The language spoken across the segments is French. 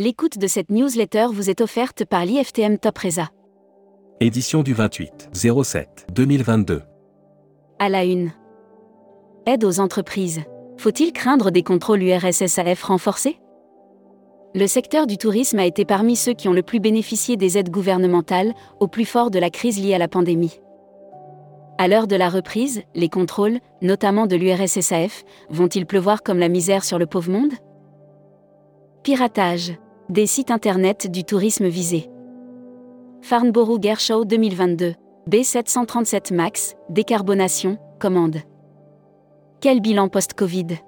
L'écoute de cette newsletter vous est offerte par l'IFTM Top Reza. Édition du 28 07 2022. À la une. Aide aux entreprises. Faut-il craindre des contrôles URSSAF renforcés? Le secteur du tourisme a été parmi ceux qui ont le plus bénéficié des aides gouvernementales, au plus fort de la crise liée à la pandémie. À l'heure de la reprise, les contrôles, notamment de l'URSSAF, vont-ils pleuvoir comme la misère sur le pauvre monde? Piratage. Des sites internet du tourisme visé. Farnborough Show 2022. B737 Max, décarbonation, commande. Quel bilan post-Covid?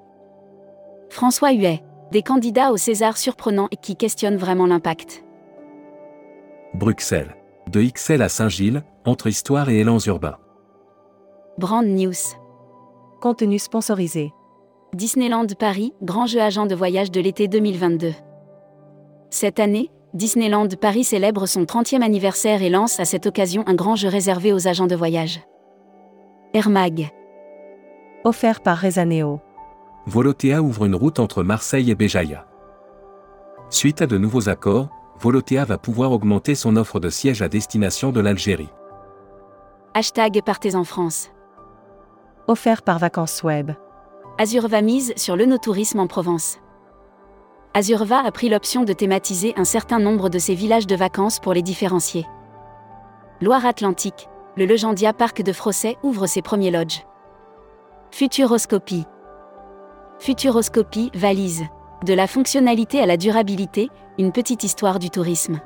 François Huet. Des candidats au César surprenants et qui questionnent vraiment l'impact. Bruxelles. De XL à Saint-Gilles, entre histoire et élans urbains. Brand News. Contenu sponsorisé. Disneyland Paris, grand jeu agent de voyage de l'été 2022. Cette année, Disneyland Paris célèbre son 30e anniversaire et lance à cette occasion un grand jeu réservé aux agents de voyage. Air Mag. Offert par Rezaneo. Volotea ouvre une route entre Marseille et Béjaïa. Suite à de nouveaux accords, Volotea va pouvoir augmenter son offre de sièges à destination de l'Algérie. Hashtag Partez en France. Offert par Vacances Web. Azurva mise sur le no-tourisme en Provence. Azurva a pris l'option de thématiser un certain nombre de ses villages de vacances pour les différencier. Loire-Atlantique, le Legendia Parc de Frosset ouvre ses premiers lodges. Futuroscopie. Futuroscopie valise. De la fonctionnalité à la durabilité, une petite histoire du tourisme.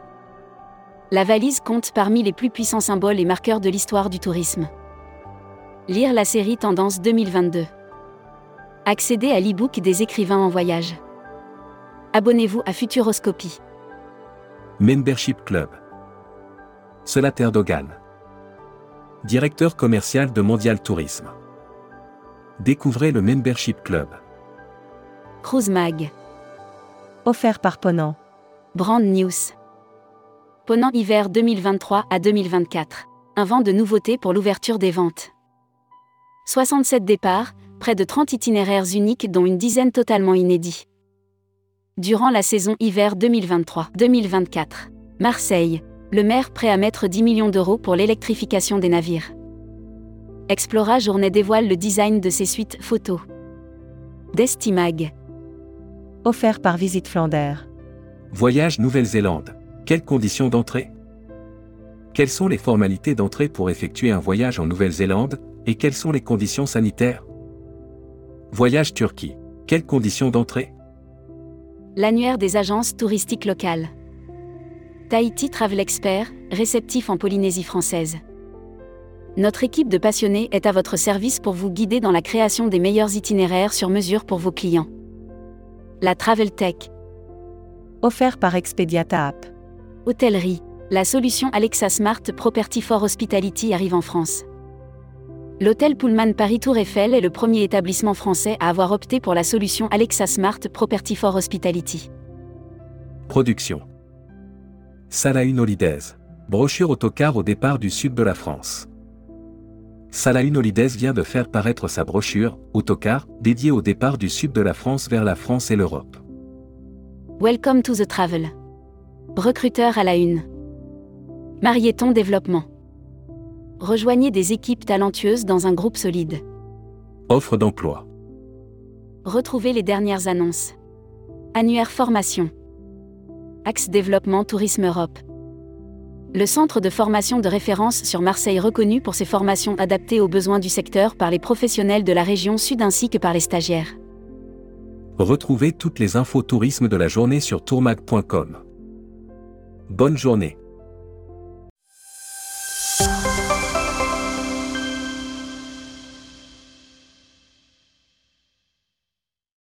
La valise compte parmi les plus puissants symboles et marqueurs de l'histoire du tourisme. Lire la série Tendance 2022. Accéder à l'e-book des écrivains en voyage. Abonnez-vous à Futuroscopie. Membership Club. Solater Dogan. Directeur commercial de Mondial Tourisme. Découvrez le Membership Club. Cruise Mag. Offert par Ponant. Brand News. Ponant hiver 2023 à 2024. Un vent de nouveautés pour l'ouverture des ventes. 67 départs, près de 30 itinéraires uniques dont une dizaine totalement inédits. Durant la saison hiver 2023-2024. Marseille. Le maire prêt à mettre 10 millions d'euros pour l'électrification des navires. Explora Journée dévoile le design de ses suites photos. Destimag. Offert par Visite Flandère. Voyage Nouvelle-Zélande. Quelles conditions d'entrée? Quelles sont les formalités d'entrée pour effectuer un voyage en Nouvelle-Zélande et quelles sont les conditions sanitaires? Voyage Turquie. Quelles conditions d'entrée? L'annuaire des agences touristiques locales. Tahiti Travel Expert, réceptif en Polynésie française. Notre équipe de passionnés est à votre service pour vous guider dans la création des meilleurs itinéraires sur mesure pour vos clients. La Travel Tech. Offert par Expediata App. Hôtellerie. La solution Alexa Smart Property for Hospitality arrive en France. L'hôtel Pullman Paris Tour Eiffel est le premier établissement français à avoir opté pour la solution Alexa Smart Property for Hospitality. Production. Salahin Holidays. Brochure autocar au départ du sud de la France. Salahin Holidays vient de faire paraître sa brochure, autocar, dédiée au départ du sud de la France vers la France et l'Europe. Welcome to the travel. Recruteur à la une. Marieton Développement. Rejoignez des équipes talentueuses dans un groupe solide. Offre d'emploi. Retrouvez les dernières annonces. Annuaire formation. Axe développement Tourisme Europe. Le centre de formation de référence sur Marseille reconnu pour ses formations adaptées aux besoins du secteur par les professionnels de la région sud ainsi que par les stagiaires. Retrouvez toutes les infos tourisme de la journée sur tourmag.com. Bonne journée.